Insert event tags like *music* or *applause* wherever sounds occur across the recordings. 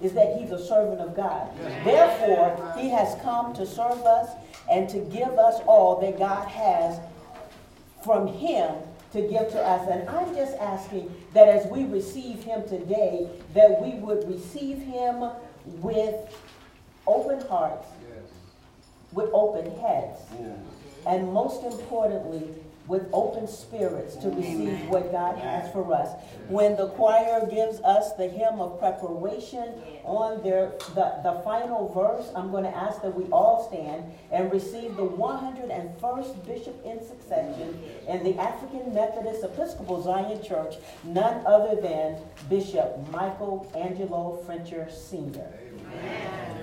is that he's a servant of God. Therefore, he has come to serve us and to give us all that God has from him to give to us. And I'm just asking that as we receive him today, that we would receive him with open hearts, with open heads, and most importantly, with open spirits to receive Amen. what God has for us. When the choir gives us the hymn of preparation on their the, the final verse, I'm going to ask that we all stand and receive the 101st bishop in succession in the African Methodist Episcopal Zion Church, none other than Bishop Michael Angelo Frencher Sr. Amen. Amen.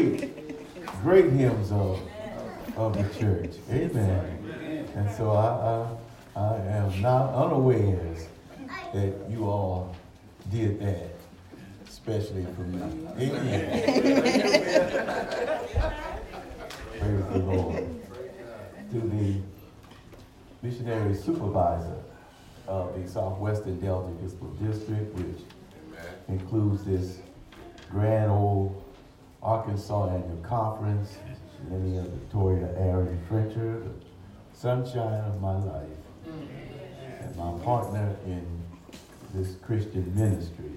great, great hymns of, of the church. Amen. And so I, I, I am not unaware that you all did that, especially for me. Amen. Praise the Lord. To the missionary supervisor of the Southwestern Delta Episcopal District, which includes this grand old Arkansas Annual Conference, Lady of Victoria Aaron Frencher, the sunshine of my life, and my partner in this Christian ministry.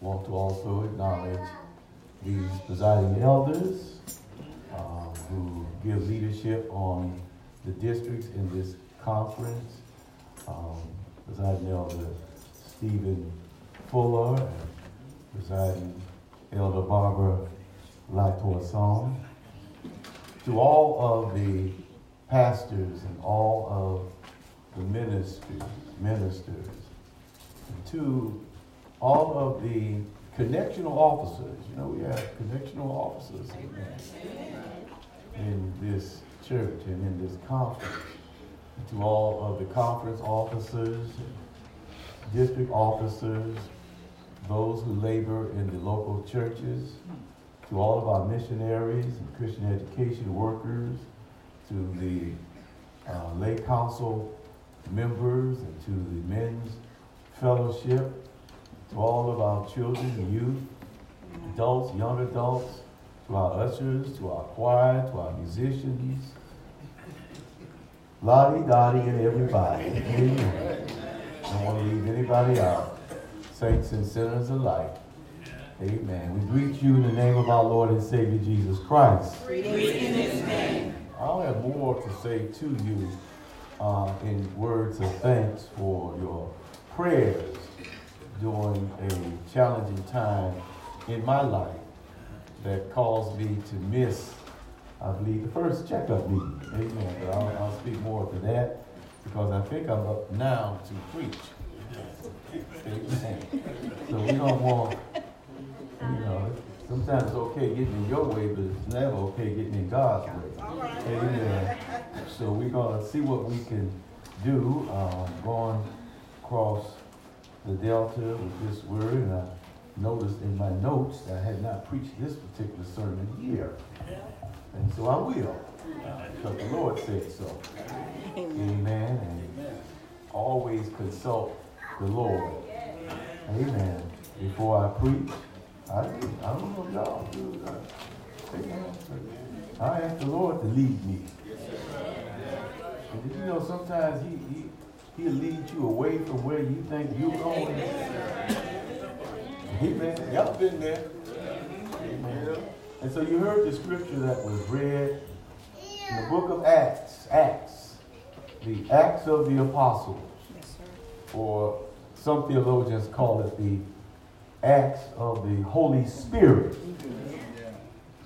Want to also acknowledge these presiding elders uh, who give leadership on the districts in this conference. Um, presiding elder Stephen Fuller and presiding elder Barbara Latourson. To all of the pastors and all of the ministers, ministers, to all of the connectional officers. You know, we have connectional officers in, in this church and in this conference. To all of the conference officers, district officers, those who labor in the local churches, to all of our missionaries and Christian education workers, to the uh, lay council members, and to the men's fellowship, to all of our children, youth, adults, young adults, to our ushers, to our choir, to our musicians, Lottie, Dottie, and everybody. Amen. Don't want to leave anybody out. Saints and sinners alike. Amen. We greet you in the name of our Lord and Savior Jesus Christ. Greetings in His name. I'll have more to say to you uh, in words of thanks for your prayers during a challenging time in my life that caused me to miss, I believe, the first checkup meeting. Amen. But I'll, I'll speak more to that because I think I'm up now to preach. Amen. So we don't want, you know, sometimes it's okay getting in your way, but it's never okay getting in God's way. Amen. So we're going to see what we can do um, going across the Delta with this word. And I noticed in my notes that I had not preached this particular sermon here. And so I will, because the Lord said so. Amen. And always consult the Lord. Amen. Before I preach, I, I don't know y'all do. Amen. I ask the Lord to lead me. And you know sometimes he, he, he'll lead you away from where you think you're going? Amen. Y'all been there. Amen. And so you heard the scripture that was read in the book of Acts. Acts. The Acts of the Apostles. Or some theologians call it the Acts of the Holy Spirit.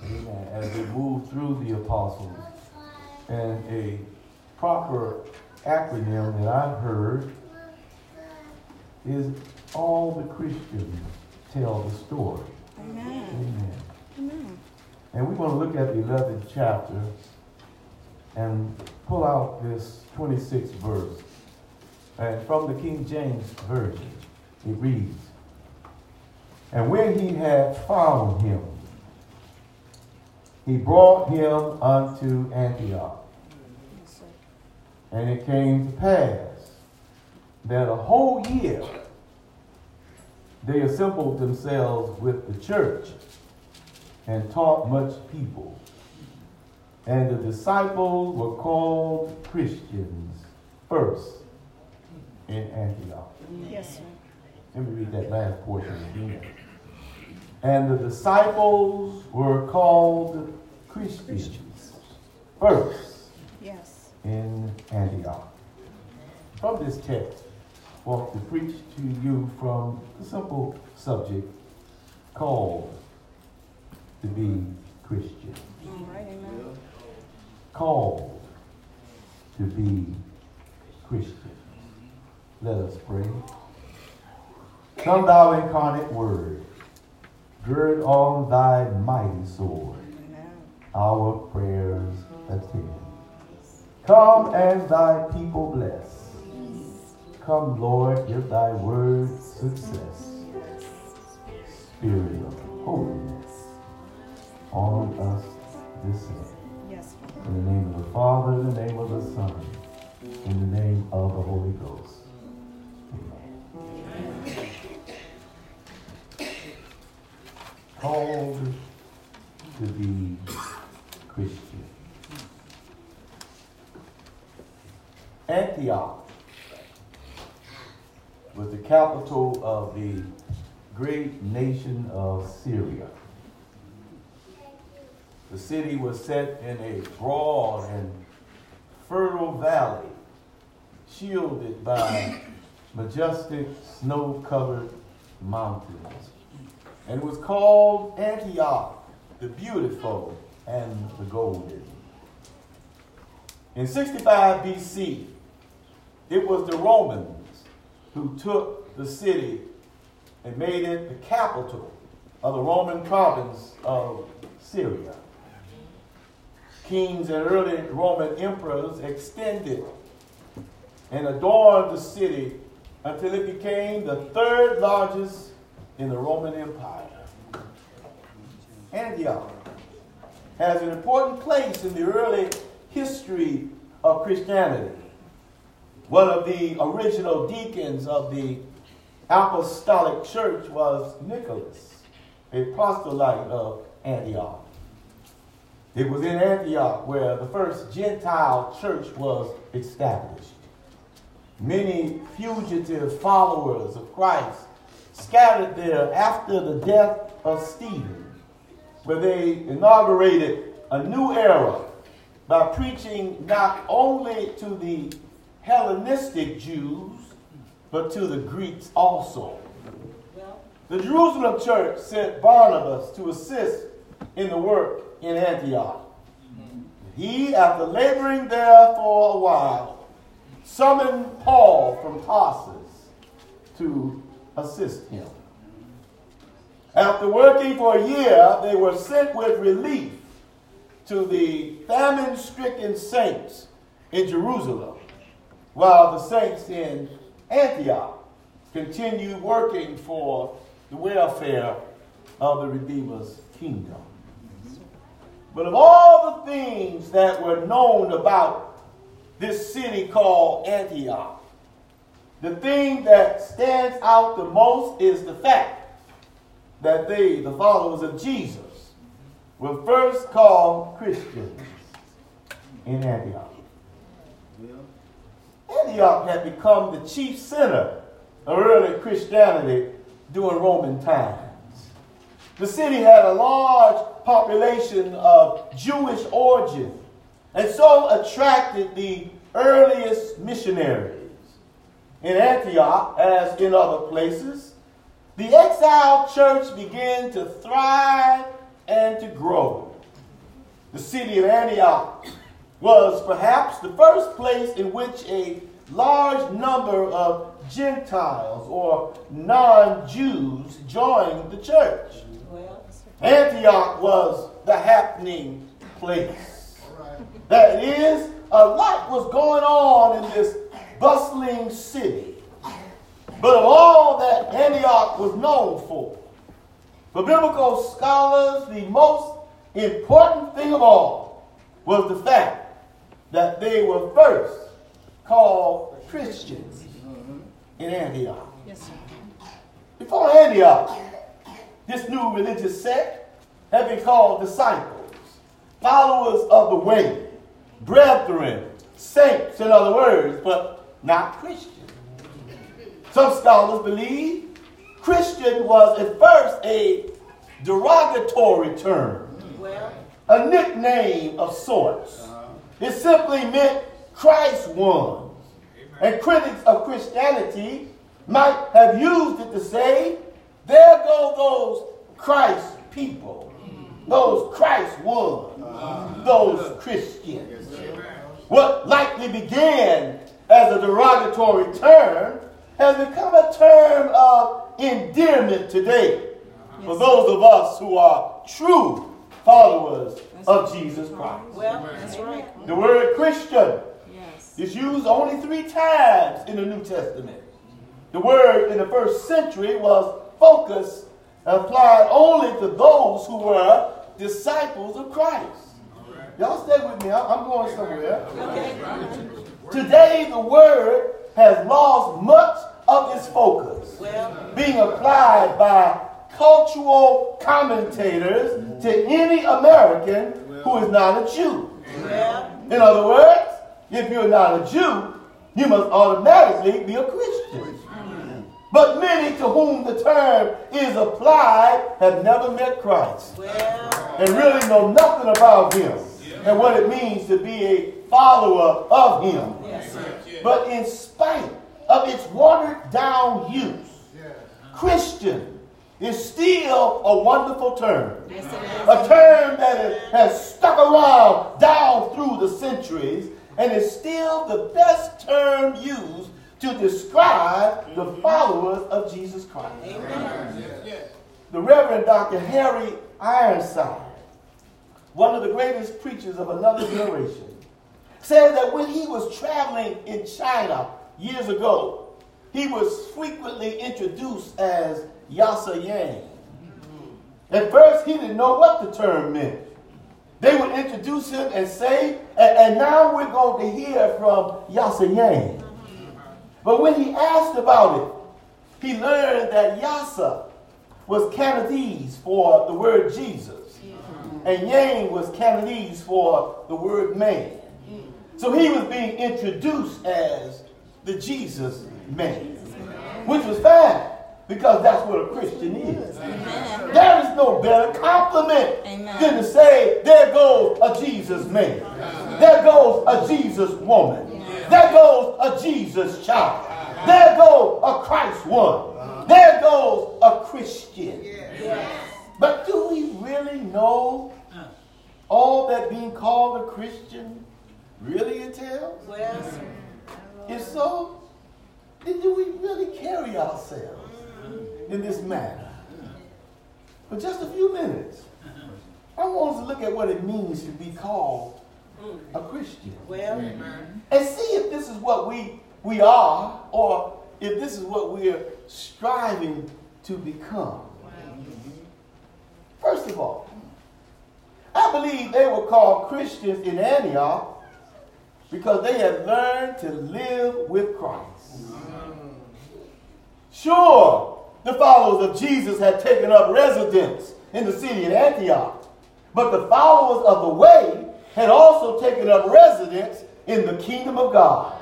Amen. As they move through the apostles. And a proper acronym that I've heard is all the Christians tell the story. Amen. Amen. Amen. And we're going to look at the 11th chapter and pull out this 26th verse. And from the King James Version, it reads, And when he had found him, he brought him unto Antioch. And it came to pass that a whole year they assembled themselves with the church and taught much people. And the disciples were called Christians first in Antioch. Yes, sir. Let me read that last portion again. And the disciples were called Christians first Yes. in Antioch. From this text, I want to preach to you from the simple subject called to be Christian. Right. Called to be Christian. Let us pray. Come, thou incarnate word, gird on thy mighty sword our prayers attend. Come and thy people bless. Come, Lord, give thy word success. Spirit of holiness on us this day. In the name of the Father, in the name of the Son, in the name of the Holy Ghost. Called to be Christian. Antioch was the capital of the great nation of Syria. The city was set in a broad and fertile valley, shielded by majestic snow covered mountains. And was called Antioch, the beautiful and the golden. In 65 BC, it was the Romans who took the city and made it the capital of the Roman province of Syria. Kings and early Roman emperors extended and adorned the city until it became the third largest in the Roman Empire. Antioch has an important place in the early history of Christianity. One of the original deacons of the Apostolic Church was Nicholas, a proselyte of Antioch. It was in Antioch where the first Gentile church was established. Many fugitive followers of Christ scattered there after the death of Stephen, where they inaugurated a new era by preaching not only to the Hellenistic Jews, but to the Greeks also. The Jerusalem church sent Barnabas to assist in the work in Antioch. He, after laboring there for a while, summoned Paul from Tarsus to assist him. After working for a year, they were sent with relief to the famine stricken saints in Jerusalem, while the saints in Antioch continued working for the welfare of the Redeemer's kingdom. But of all the things that were known about this city called Antioch, the thing that stands out the most is the fact that they, the followers of Jesus, were first called Christians in Antioch. Antioch had become the chief center of early Christianity during Roman times. The city had a large population of Jewish origin and so attracted the earliest missionaries. In Antioch, as in other places, the exiled church began to thrive and to grow. The city of Antioch was perhaps the first place in which a large number of Gentiles or non Jews joined the church. Antioch was the happening place. That is, a lot was going on in this city. But of all that Antioch was known for, for biblical scholars, the most important thing of all was the fact that they were first called Christians in Antioch. Yes, sir. Before Antioch, this new religious sect had been called disciples, followers of the way, brethren, saints, in other words, but not Christian. Some scholars believe Christian was at first a derogatory term, a nickname of sorts. Uh-huh. It simply meant Christ ones. And critics of Christianity might have used it to say, there go those Christ people, those Christ ones, uh-huh. those Christians. What likely began as a derogatory term has become a term of endearment today for those of us who are true followers of Jesus Christ. Well, That's right. The word Christian is used only three times in the New Testament. The word in the first century was focus, applied only to those who were disciples of Christ. Y'all stay with me. I'm going somewhere. Today, the word has lost much of its focus, being applied by cultural commentators to any American who is not a Jew. In other words, if you're not a Jew, you must automatically be a Christian. But many to whom the term is applied have never met Christ and really know nothing about him and what it means to be a follower of him. But in spite of its watered down use, Christian is still a wonderful term. A term that has stuck around down through the centuries and is still the best term used to describe the followers of Jesus Christ. Amen. The Reverend Dr. Harry Ironside, one of the greatest preachers of another generation, said that when he was traveling in China years ago, he was frequently introduced as Yasa Yang. At first, he didn't know what the term meant. They would introduce him and say, and, and now we're going to hear from Yasa Yang. But when he asked about it, he learned that Yasa was Cantonese for the word Jesus, and Yang was Cantonese for the word man. So he was being introduced as the Jesus man, which was fine because that's what a Christian is. Amen. There is no better compliment Amen. than to say, there goes a Jesus man. There goes a Jesus woman. There goes a Jesus child. There goes a Christ one. There goes a Christian. But do we really know all that being called a Christian really entails? If so, then do we really carry ourselves in this manner. For just a few minutes, I want us to look at what it means to be called a Christian. Well, and see if this is what we, we are or if this is what we are striving to become. First of all, I believe they were called Christians in Antioch because they had learned to live with Christ. Sure, the followers of Jesus had taken up residence in the city of Antioch, but the followers of the way had also taken up residence in the kingdom of God.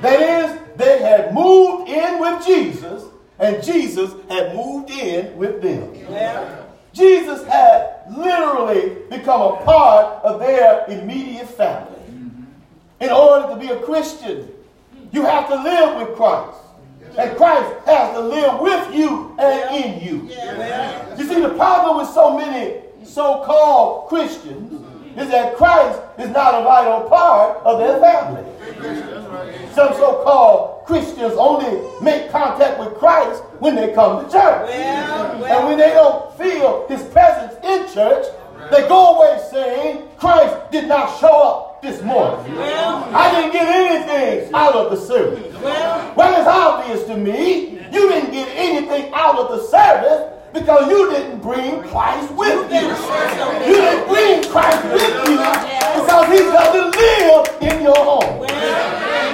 That is, they had moved in with Jesus, and Jesus had moved in with them. Jesus had literally become a part of their immediate family. In order to be a Christian, you have to live with Christ. And Christ has to live with you and in you. You see, the problem with so many so called Christians is that Christ is not a vital part of their family. Some so called Christians only make contact with Christ when they come to church. And when they don't feel his presence in church, they go away saying, Christ did not show up this morning. Well, I didn't get anything out of the service. Well, well, it's obvious to me you didn't get anything out of the service because you didn't bring Christ with you. You didn't bring Christ with you because he doesn't live in your home.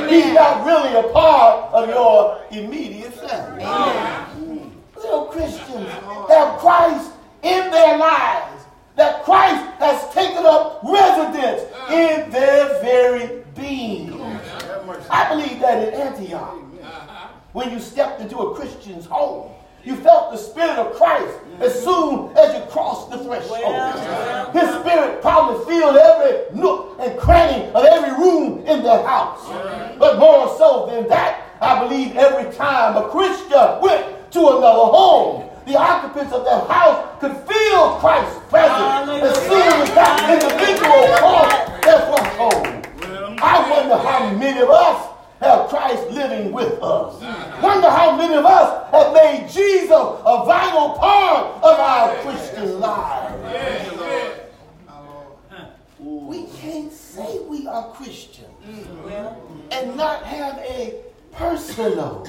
He's not really a part of your immediate family. Little Christians have Christ in their lives that Christ has taken up residence in their very being. I believe that in Antioch, when you stepped into a Christian's home, you felt the Spirit of Christ as soon as you crossed the threshold. His Spirit probably filled every nook and cranny of every room in the house. But more so than that, I believe every time a Christian went to another home, the occupants of that house could feel Christ's presence and see with that individual cross their threshold. I wonder how many of us have Christ living with us. Wonder how many of us have made Jesus a vital part of our Christian life. We can't say we are Christian and not have a personal,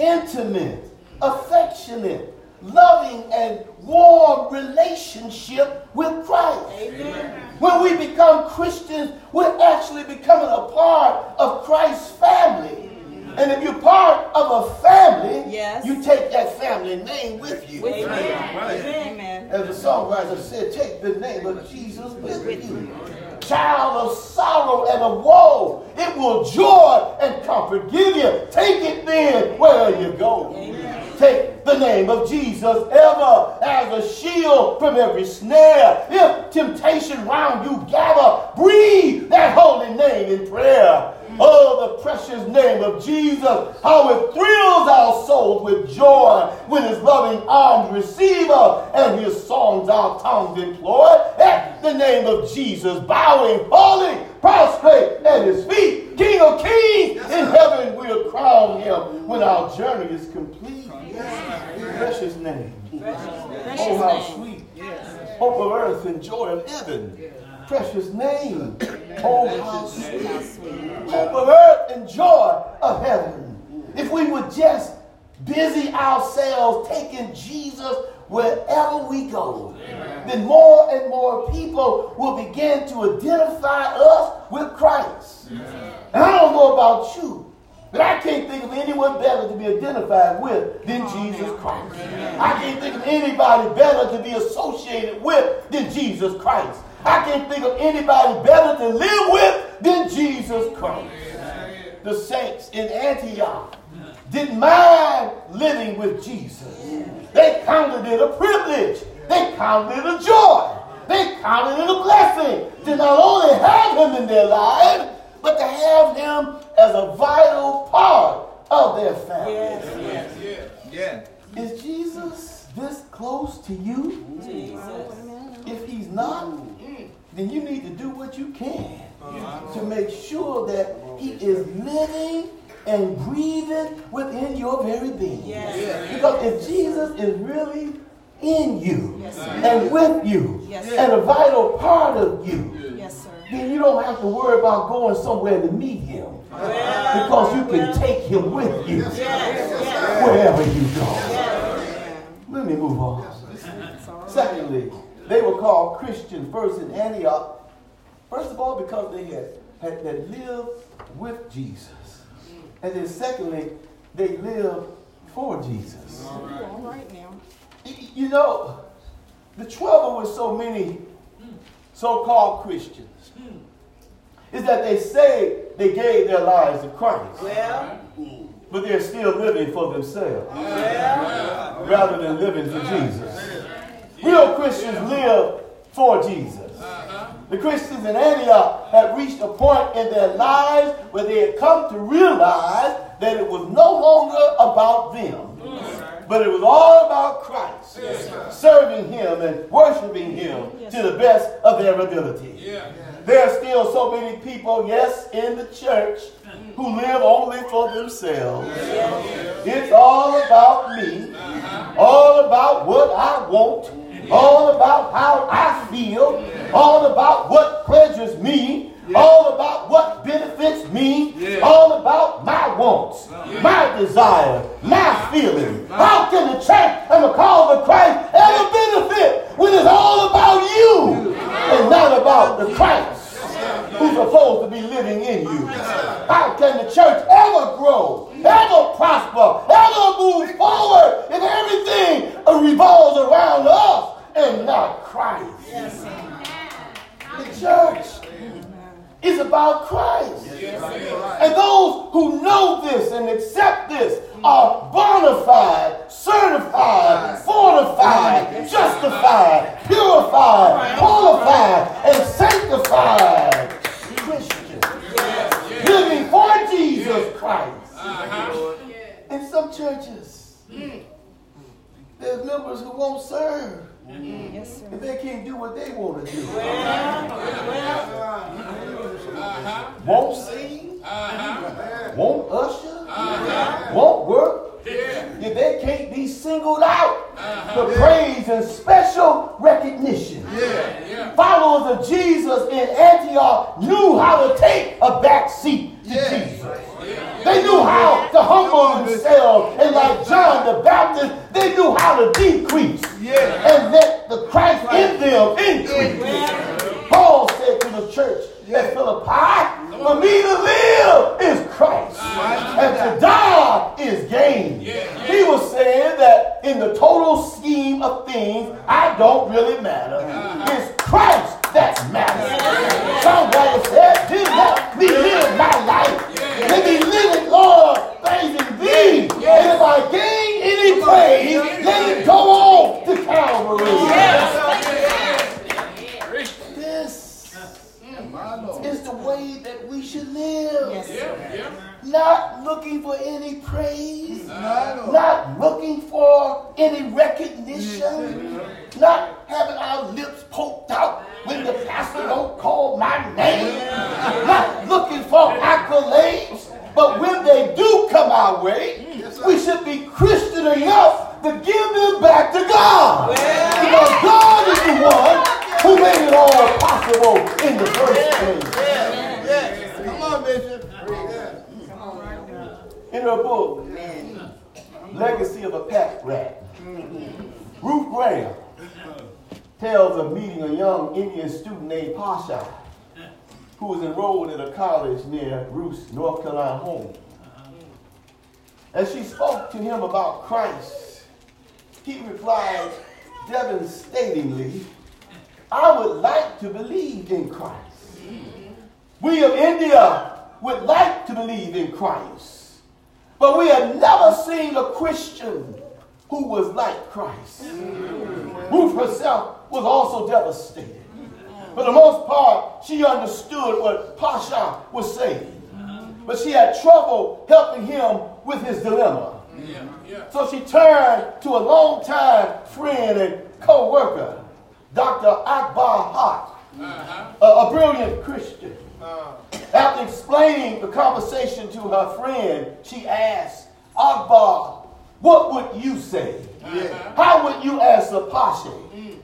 intimate, affectionate, loving, and warm relationship with Christ? Amen. When we become Christians, we're actually becoming a part of Christ's family. And if you're part of a family, Yes. you take that family name with you. With me. Amen. As the songwriter said, take the name of Jesus with you. Child of sorrow and of woe, it will joy and comfort give you. Take it then where you go. Take the name of Jesus ever as a shield from every snare. If temptation round you gather, breathe that holy name in prayer. Oh, the precious name of Jesus, how it thrills our souls with joy when his loving arms receive us and his songs our tongues employ. At the name of Jesus, bowing, falling, prostrate at his feet, King of kings, in heaven we'll crown him when our journey is complete. Precious name. Oh, how sweet. Yes. Hope of earth and joy of heaven. Precious name. Oh, how sweet. Hope of earth and joy of heaven. If we would just busy ourselves taking Jesus wherever we go, then more and more people will begin to identify us with Christ. And I don't know about you, but I can't think of anyone better to be identified with than Jesus Christ. I can't think of anybody better to be associated with than Jesus Christ. I can't think of anybody better to live with than Jesus Christ. The saints in Antioch didn't mind living with Jesus. They counted it a privilege. They counted it a joy. They counted it a blessing to not only have him in their lives, but to have him as a vital part of their family. Yes, yes, yes. Is Jesus this close to you? If he's not, then you need to do what you can uh-huh. to make sure that he is living and breathing within your very being. Yes. Because if Jesus is really in you and with you Yes, and a vital part of you, Yes, sir. then you don't have to worry about going somewhere to meet him. Because you can take him with you wherever you go. Let me move on. Secondly, they were called Christians first in Antioch. First of all, because they had, had, had lived with Jesus. And then secondly, they lived for Jesus. All right now. You know, the trouble with so many so-called Christians. Is that they say they gave their lives to Christ, Well, but they're still living for themselves rather than living for Jesus. Real Christians live for Jesus. Uh-huh. The Christians in Antioch had reached a point in their lives where they had come to realize that it was no longer about them, mm. But it was all about Christ, serving Him and worshiping Him to the best of their ability. There are still so many people, yes, in the church who live only for themselves. It's all about me, uh-huh. all about what I want, all about how I feel, all about what pleasures me, all Not looking for any praise, not looking for any recognition, not having our lips poked out when the pastor don't call my name, not looking for accolades, but when they do come our way, we should be Christian enough to give them back to God. Because God is the one who made it all possible in the first place. Come on, Bishop. In her book, Legacy of a Pack Rat, Ruth Graham tells of meeting a young Indian student named Pasha who was enrolled at a college near Ruth's North Carolina home. As she spoke to him about Christ, he replied devastatingly, I would like to believe in Christ. We of India would like to believe in Christ, but we have never seen a Christian who was like Christ. Ruth herself was also devastated. For the most part, she understood what Pasha was saying, but she had trouble helping him with his dilemma. So she turned to a longtime friend and co-worker, Dr. Akbar Haq, a brilliant Christian. After explaining the conversation to her friend, she asked, Akbar, what would you say? Uh-huh. How would you answer Pasha? Mm.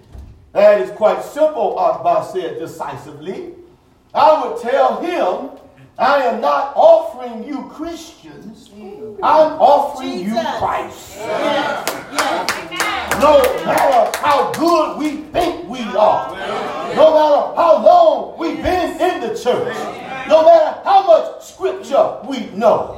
That is quite simple, Akbar said decisively. I would tell him, I am not offering you Christians, mm. I'm offering you Jesus. Christ. No matter how good we think we are, no matter how long we've been in the church, no matter how much scripture we know,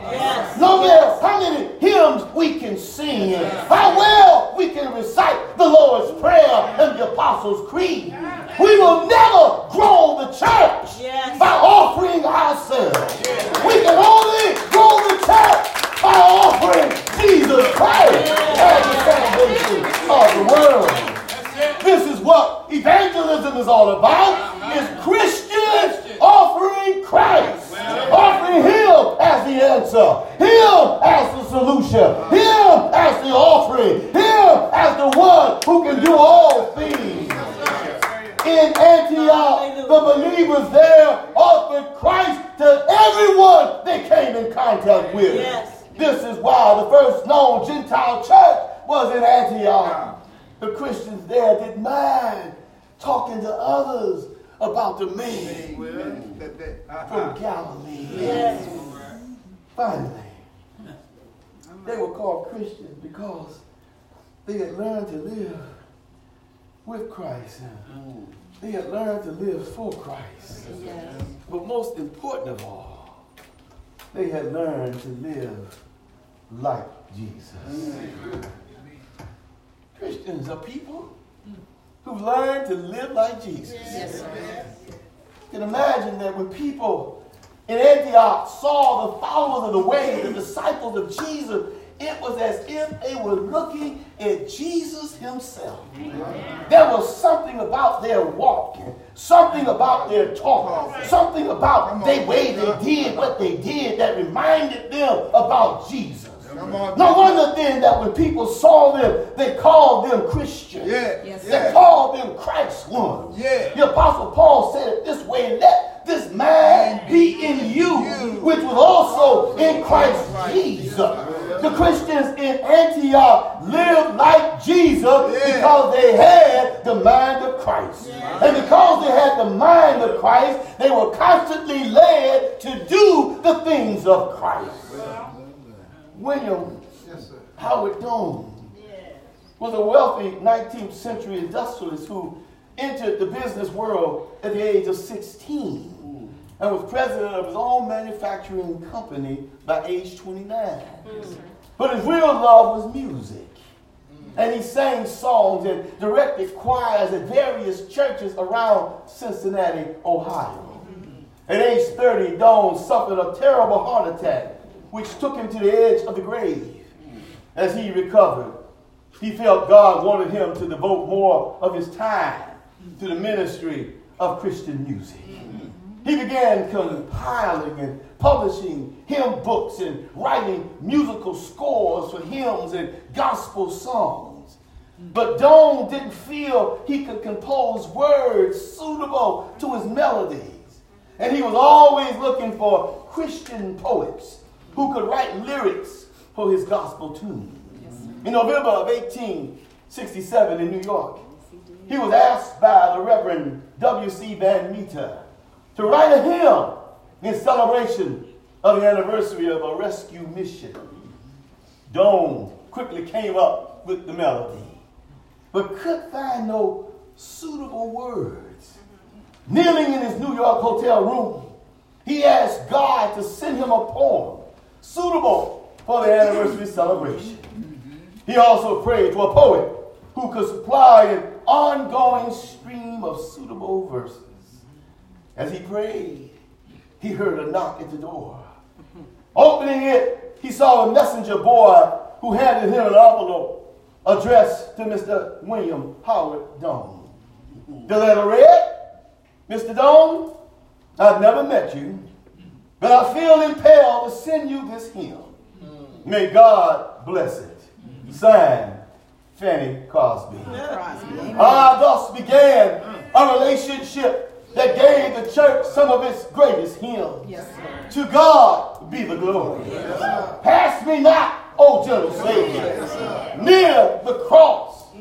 no matter how many hymns we can sing, and how well we can recite the Lord's Prayer and the Apostles' Creed, we will never grow the church Yes. by offering ourselves. We can only grow the church by offering Jesus Christ. As the salvation of the world. This is what evangelism is all about. Is Christians offering Christ, offering Him as the answer, Him as the solution, Him as the offering, Him as the one who can do all things. In Antioch, the believers there offered Christ to everyone they came in contact with. This is why the first known Gentile church was in Antioch. The Christians there didn't mind talking to others about the man from Galilee. Yes. Finally, they were called Christians because they had learned to live with Christ. They had learned to live for Christ. But most important of all, they had learned to live like Jesus. Christians are people who've learned to live like Jesus. You can imagine that when people in Antioch saw the followers of the way, the disciples of Jesus, it was as if they were looking at Jesus himself. There was something about their walking, something about their talk, something about the way they did what they did that reminded them about Jesus. No wonder then that when people saw them, they called them Christians. Yeah. Yes, They Yeah. called them Christ ones. Yeah. The Apostle Paul said it this way, let this mind be in you, which was also in Christ Jesus. The Christians in Antioch lived like Jesus Yeah. because they had the mind of Christ. And because they had the mind of Christ, they were constantly led to do the things of Christ. William Howard Doane was a wealthy 19th century industrialist who entered the business world at the age of 16 mm. and was president of his own manufacturing company by age 29. Mm. But his real love was music. Mm. And he sang songs and directed choirs at various churches around Cincinnati, Ohio. Mm-hmm. At age 30, Doane suffered a terrible heart attack, which took him to the edge of the grave. As he recovered, he felt God wanted him to devote more of his time to the ministry of Christian music. He began compiling and publishing hymn books and writing musical scores for hymns and gospel songs. But Doane didn't feel he could compose words suitable to his melodies. And he was always looking for Christian poets who could write lyrics for his gospel tunes. In November of 1867 in New York, he was asked by the Reverend W.C. Van Meter to write a hymn in celebration of the anniversary of a rescue mission. Doane quickly came up with the melody, but could find no suitable words. Kneeling in his New York hotel room, he asked God to send him a poem suitable for the anniversary celebration. He also prayed to a poet who could supply an ongoing stream of suitable verses. As he prayed, he heard a knock at the door. Opening it, he saw a messenger boy who handed him an envelope addressed to Mr. William Howard Doane. The letter read, Mr. Doane, I've never met you, but I feel impelled to send you this hymn. May God bless it. Signed, Fanny Crosby. Ah, thus began a relationship that gave the church some of its greatest hymns. Yes, To God be the glory. Pass me not, O gentle Savior, near the cross.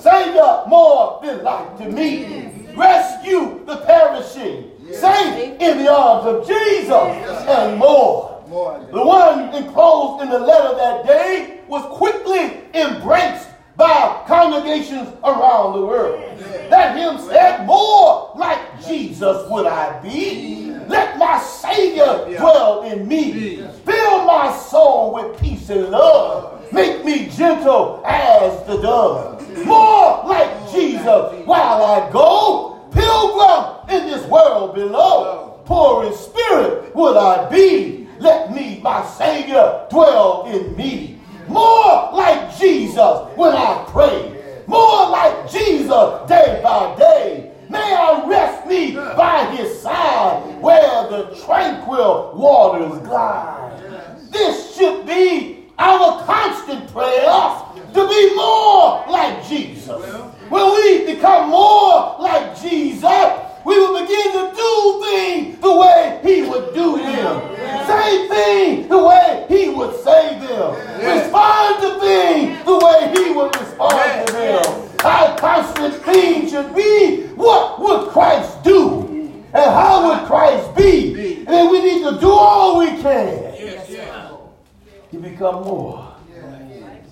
Savior, more than life to me. Rescue the perishing. Safe in the arms of Jesus and more. The one enclosed in the letter that day was quickly embraced by congregations around the world. That hymn said, More like Jesus would I be. Let my Savior dwell in me. Fill my soul with peace and love. Make me gentle as the dove. More like Jesus while I go. Pilgrim in this world below. Poor in spirit would I be. Let me, my Savior, dwell in me. More like Jesus when I pray. More like Jesus day by day. May I rest me by his side where the tranquil waters glide. This should be our constant prayer to be more like Jesus. When we become more like Jesus, we will begin to do things the way he would do them. Say things the way he would say them. Respond to things the way he would respond to them. Our constant theme should be what would Christ do? And how would Christ be? And then we need to do all we can to become more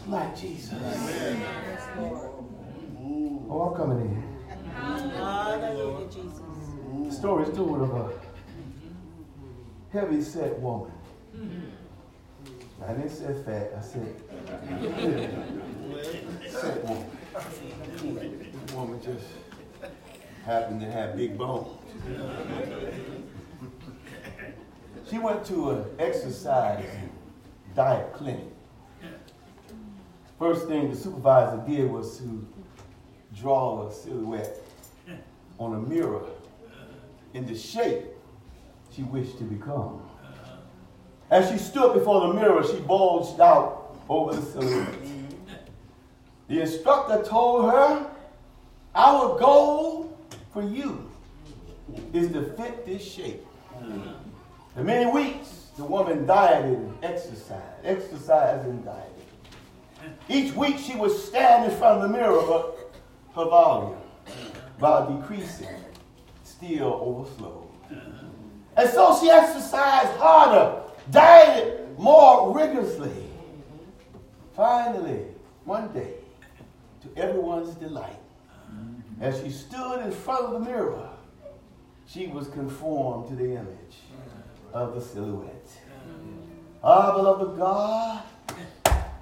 like Jesus. Coming in. Hallelujah, Jesus. The story is told of a heavy set woman. I didn't say fat, I said set woman. Woman just happened to have big bones. She went to an exercise diet clinic. First thing the supervisor did was to draw a silhouette on a mirror in the shape she wished to become. As she stood before the mirror, she bulged out over the silhouette. The instructor told her, Our goal for you is to fit this shape. For many weeks, the woman dieted and exercised, exercised and dieted. Each week, she would stand in front of the mirror, but her volume, while decreasing, still overflowed. And so she exercised harder dieted more rigorously. Finally, one day, to everyone's delight, as she stood in front of the mirror, she was conformed to the image of the silhouette. Ah, beloved God,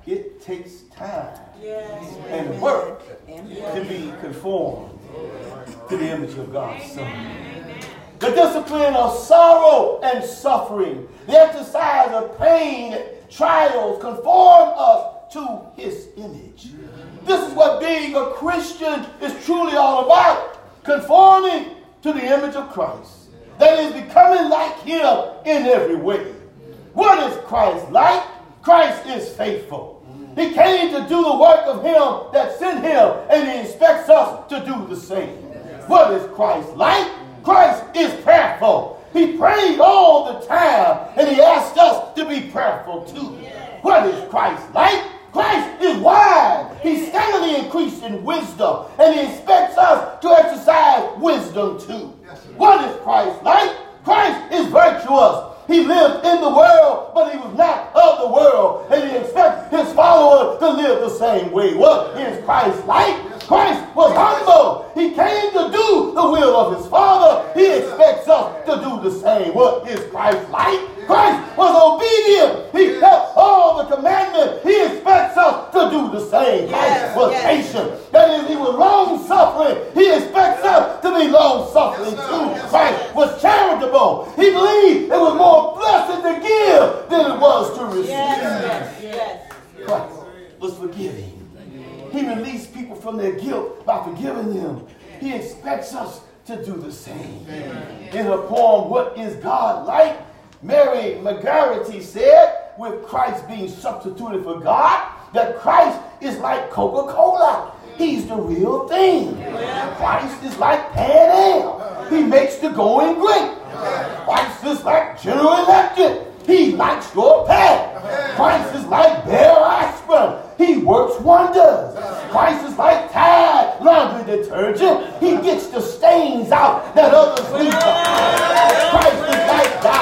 it takes time and work to be conformed to the image of God's Son. The discipline of sorrow and suffering, the exercise of pain, trials conform us to his image. This is what being a Christian is truly all about. Conforming to the image of Christ. That is becoming like him in every way. What is Christ like? Christ is faithful. He came to do the work of him that sent him, and he expects us to do the same. What is Christ like? Christ is prayerful. He prayed all the time, and he asked us to be prayerful too. What is Christ like? Christ is wise. He's steadily increasing wisdom, and he expects us to exercise wisdom too. What is Christ like? Christ is virtuous. He lived in the world, but he was not of the world, and he expects his followers to live the same way. What is Christ like? Christ was humble. He came to do the will of his Father. He expects us to do the same. What is Christ like? Christ was obedient. He kept all the commandments. He expects us to do the same. Christ was patient. That is, he was long suffering. He expects us to be long suffering too. Christ was charitable. He believed it was more blessed to give than it was to receive. Christ was forgiving. He released people from their guilt by forgiving them. He expects us to do the same. In her poem, What is God Like? Mary McGarity said, with Christ being substituted for God, that Christ is like Coca Cola. He's the real thing. Christ is like Pan Am. He makes the going great. Christ is like General Electric. He likes your pet. Christ is like Bayer Aspirin. He works wonders. Christ is like Tide laundry detergent. He gets the stains out that others leave Christ is like Dial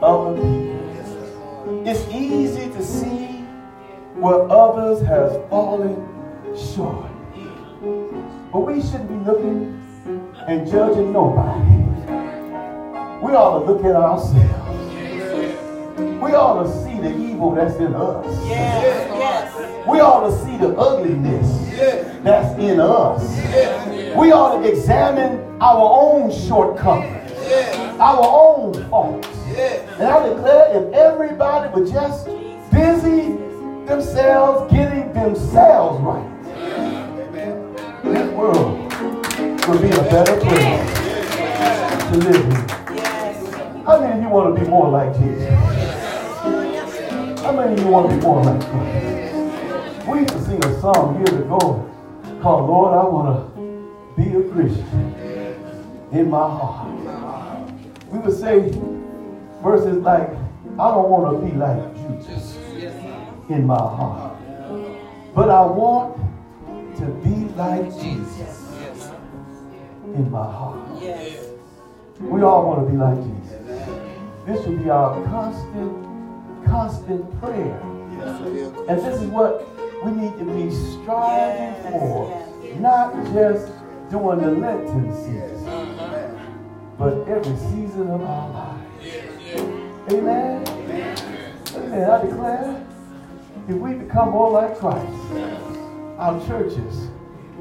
in other people. It's easy to see where others have fallen short. But we shouldn't be looking and judging nobody. We ought to look at ourselves. We ought to see the evil that's in us. Yes, yes. We ought to see the ugliness that's in us. We ought to examine our own shortcomings, our own faults. And I declare if everybody would just busy themselves getting themselves right, this world would be a better place to live in. How many of you want to be more like Jesus? How many of you want to be more like Christ? We used to sing a song years ago called Lord, I want to be a Christian in my heart. We would say verses like, I don't want to be like Judas in my heart. But I want to be like Jesus in my heart. Yes. We all want to be like Jesus. This should be our constant, constant prayer. And this is what we need to be striving for. Not just during the Lenten season, but every season of our lives. Amen. Amen. I declare, if we become more like Christ, our churches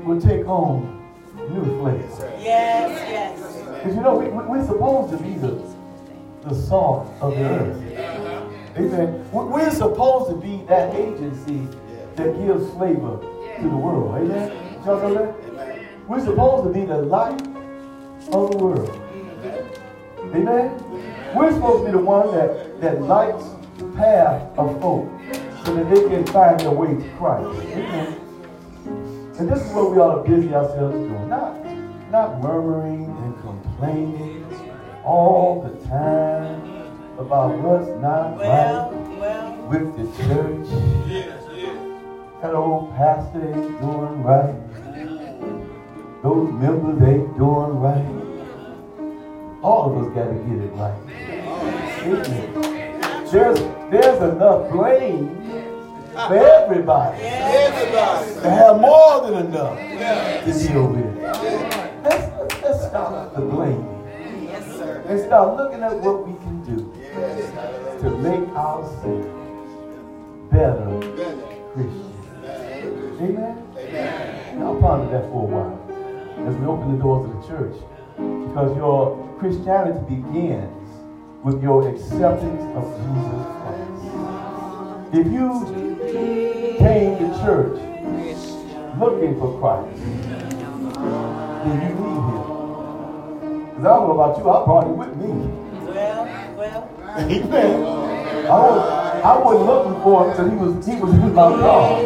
will take on new flavor. Yes, yes. Because you know, we, we, we're supposed to be the, the salt of the earth. Amen. We- We're supposed to be that agency that gives flavor to the world. Amen. Y'all that? We're supposed to be the light of the world. Amen. We're supposed to be the one that, that lights the path of folk so that they can find their way to Christ. Amen. And this is what we ought to busy ourselves doing. Not, not murmuring and complaining all the time about what's not Well, right well. with the church. That old pastor ain't doing right. Those members ain't doing right. All of us got to get it right. Amen. There's, there's enough blame for everybody to have more than enough to deal with. Let's, let's stop the blaming and start looking at what we can do to make ourselves better Christians. Amen? Now ponder that for a while as we open the doors of the church. Because your Christianity begins with your acceptance of Jesus Christ. If you came to church looking for Christ, then you need him. Because I don't know about you, I brought him with me. Well, well. *laughs* Amen. I was I wasn't looking for him because he was he was in my car.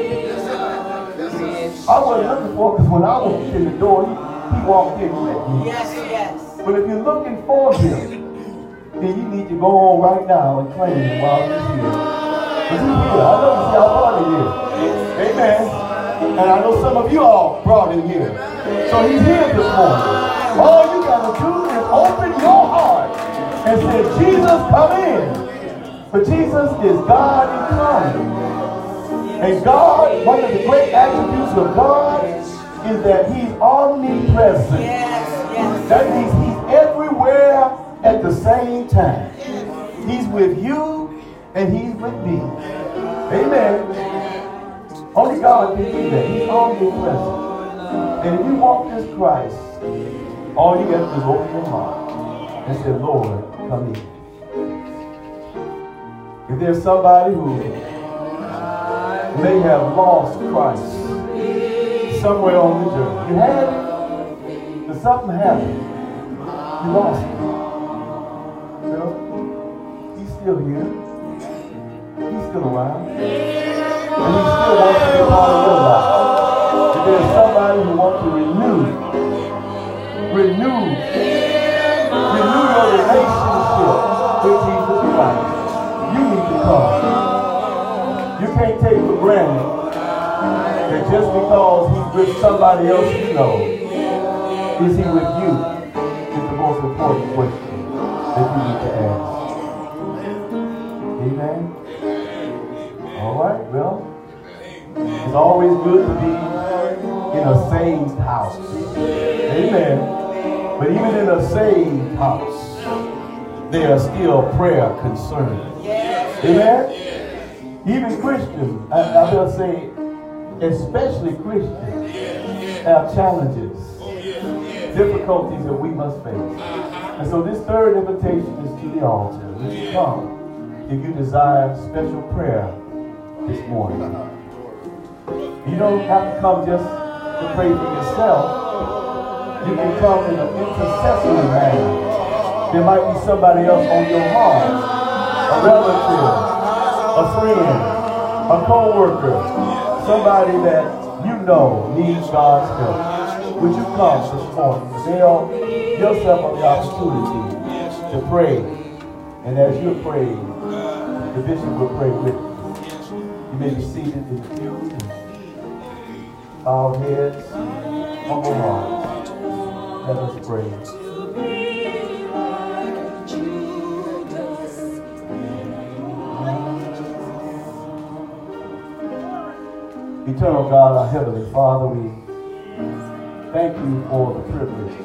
I wasn't looking for him because when I walked in the door, he, walked in with. Yes, yes. But if you're looking for him, then you need to go on right now and claim him while he's here. Because he's here. I know you see how hard he is. Amen. And I know some of you all brought him here. So he's here this morning. All you gotta do is open your heart and say, Jesus, come in. But Jesus is God incarnate. And God, one of the great attributes of God is that he's omnipresent. Yes, yes. That means he's everywhere at the same time. He's with you and he's with me. Amen. Only God can do that. He's omnipresent. And if you walk this Christ, all you got to do is open your heart and say, Lord, come in. If there's somebody who may have lost Christ somewhere on the journey, you had it, something happened. You lost him. You know, he's still here. He's still around. And he still wants to be a part of your life. If there's somebody who wants to renew, renew, renew your relationship with Jesus Christ, you need to come. You can't take for granted just because he's with somebody else you know, is he with you? Is the most important question that you need to ask. Amen. All right, well, it's always good to be in a saved house. Amen. But even in a saved house, there are still prayer concerns. Amen. Even Christians, I, I will say, especially Christians, have challenges, difficulties that we must face. And so this third invitation is to the altar. Would you come if you desire special prayer this morning? You don't have to come just to pray for yourself. You can come in an intercessory manner. There might be somebody else on your heart, a relative, a friend, a co-worker, somebody that you know needs God's help, would you come this morning? Avail yourself of the opportunity to pray. And as you're praying, the bishop will pray with you. You may be seated in the pew. Our heads, humble hearts. Let us pray. Eternal God, our Heavenly Father, we thank you for the privilege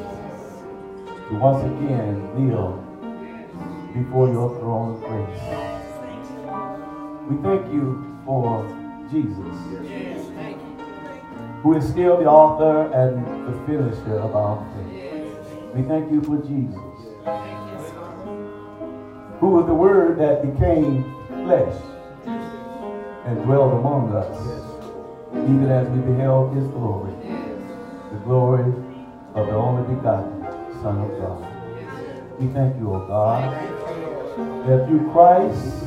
to once again kneel before your throne of grace. We thank you for Jesus, who is still the author and the finisher of our faith. We thank you for Jesus, who was the Word that became flesh and dwelled among us even as we beheld his glory, the glory of the only begotten Son of God. We thank you, O God, that through Christ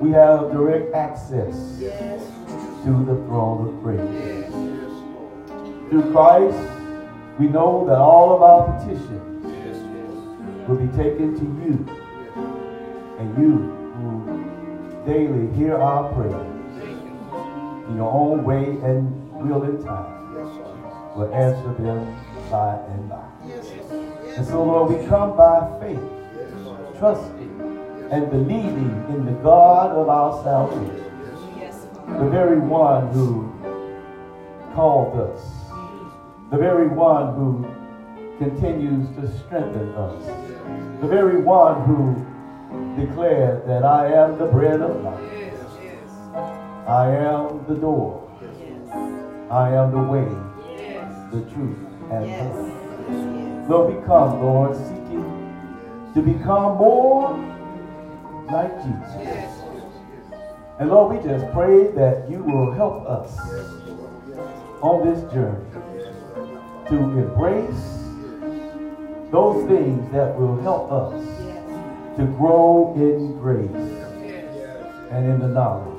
we have direct access to the throne of grace. Through Christ, we know that all of our petitions will be taken to you, and you who daily hear our prayers in your own way and will and time will answer them by and by. And so, Lord, we come by faith, trusting and believing in the God of our salvation, the very one who called us, the very one who continues to strengthen us, the very one who declared that I am the bread of life. I am the door. I am the way, the truth, and the life. Lord, we come, Lord, seeking to become more like Jesus. And Lord, we just pray that you will help us on this journey to embrace those things that will help us to grow in grace and in the knowledge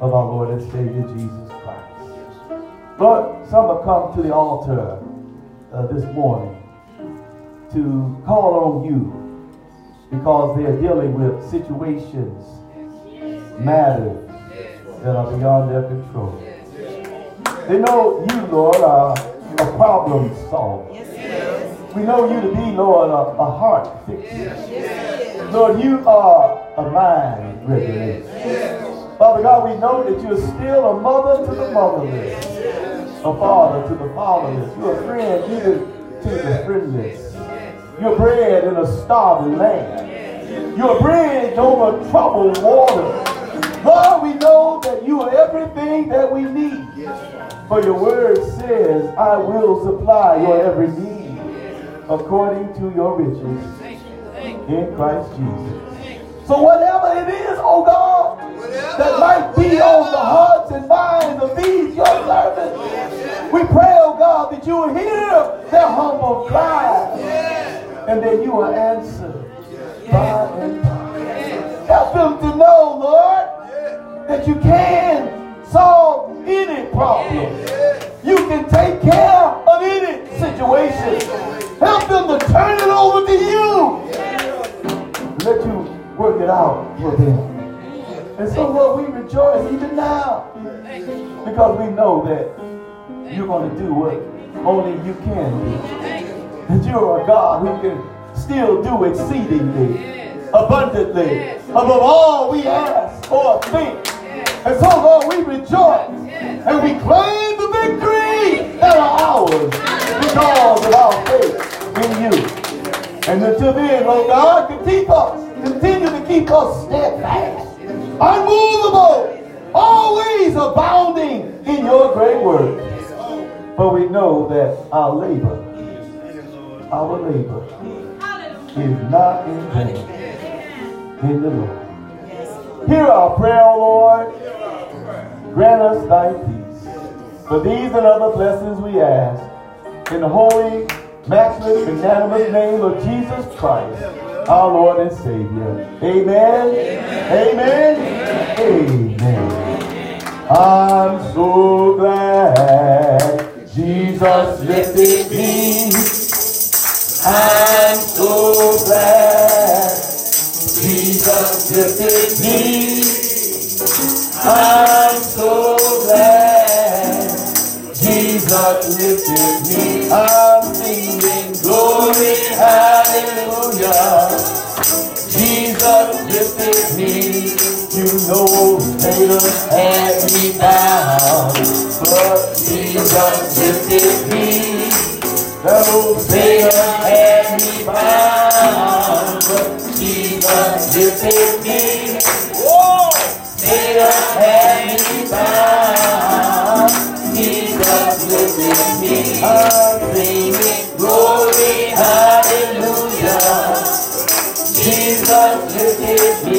of our Lord and Savior Jesus Christ. Lord, some have come to the altar uh, this morning to call on you because they are dealing with situations, matters that are beyond their control. They know you, Lord, are a problem solver. We know you to be, Lord, a, a heart fixer. Lord, you are a mind regulator. Father God, we know that you're still a mother to the motherless, a father to the fatherless. You're a friend even to the friendless. You're bread in a starving land. You're a bridge over troubled water. Lord, we know that you are everything that we need. For your word says, I will supply your every need according to your riches in Christ Jesus. So whatever it is, oh God, that might be on the hearts and minds of these your servants, we pray, oh God, that you will hear their humble cry and that you will answer by and by. Help them to know, Lord, that you can solve any problem. You can take care of any situation. Help them to turn it over to you. Let you work it out for them. And so, Lord, we rejoice even now because we know that you're going to do what only you can do. That you're a God who can still do exceedingly, abundantly, above all we ask or think. And so, Lord, we rejoice and we claim the victory that are ours because of our faith in you. And until then, Lord God, keep us, continue to keep us steadfast, unmovable, always abounding in your great work. For we know that our labor, our labor is not in vain in the Lord. Hear our prayer, O Lord. Grant us thy peace. For these and other blessings we ask in the holy, matchless, magnanimous name of Jesus Christ, our Lord and Savior. Amen. Amen. Amen. I'm so glad Jesus lifted me. I'm so glad Jesus lifted me. I'm so glad Jesus lifted me. I'm singing glory, hallelujah. Jesus lifted me. You know Satan had me bound, but Jesus lifted me. Old Satan had me bound, but Jesus lifted me. Whoa! Satan had me bound, Jesus lifted me.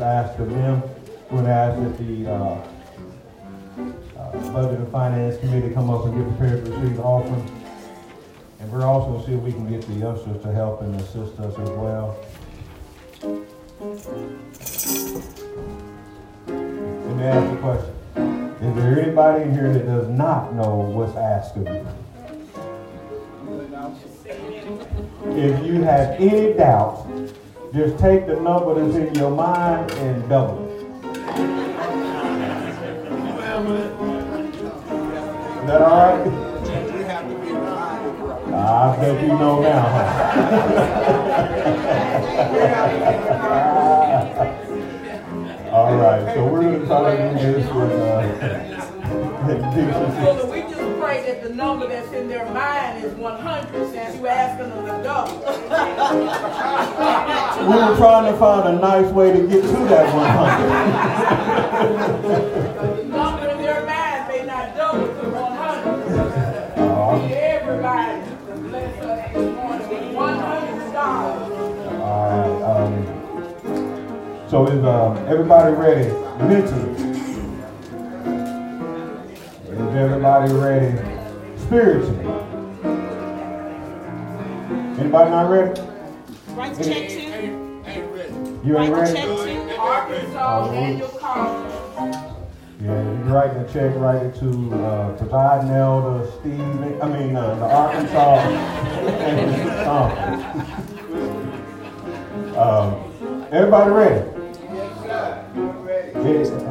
asked of them. We're going to ask that the uh, uh, Budget and Finance Committee come up and get prepared to receive the offering. And we're also going to see if we can get the ushers to help and assist us as well. Let me ask a question. Is there anybody in here that does not know what's asked of you? If you have any doubt, just take the number that's in your mind and double it. Is that all right? I bet you know now, *laughs* all right, so we're going to try to do this with uh, *laughs* So we just pray that the number that's in their mind is 100 since you asking them to double. *laughs* we were trying to find a nice way to get to that 100. *laughs* The number in their mind may not double to 100. Uh, Everybody bless us this morning with 100 dollars. all right, um, so is uh, everybody ready mentally? Everybody ready spiritually? Anybody not ready? Write the check to, You ain't ready? check to. Arkansas annual conference. Yeah, you can write the check, write it to uh, presiding elder Steve, I mean, uh, the Arkansas. um, *laughs* everybody ready? Yes,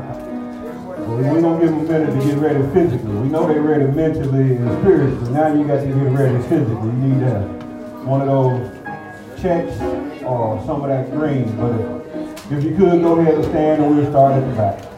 Well, we're gonna give them a minute to get ready physically. We know they're ready mentally and spiritually. Now you got to get ready physically. You need uh, one of those checks or some of that green. But if you could go ahead and stand, and we'll start at the back.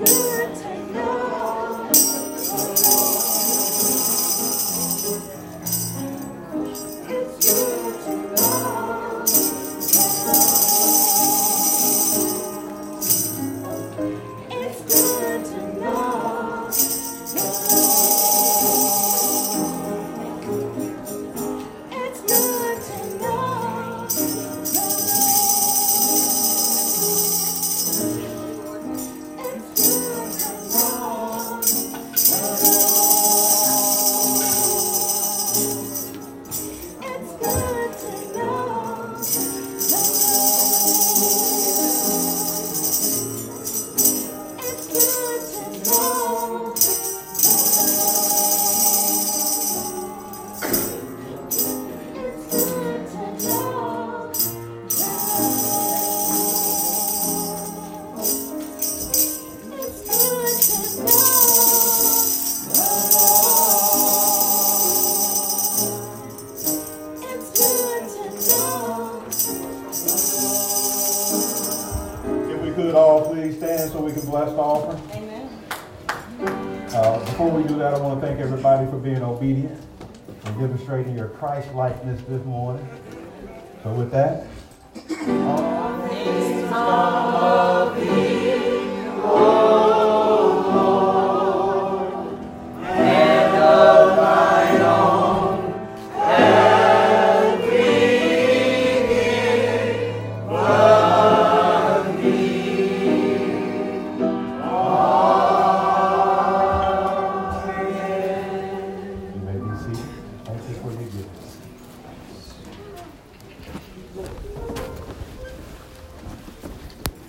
Good. Likeness this morning. So with that,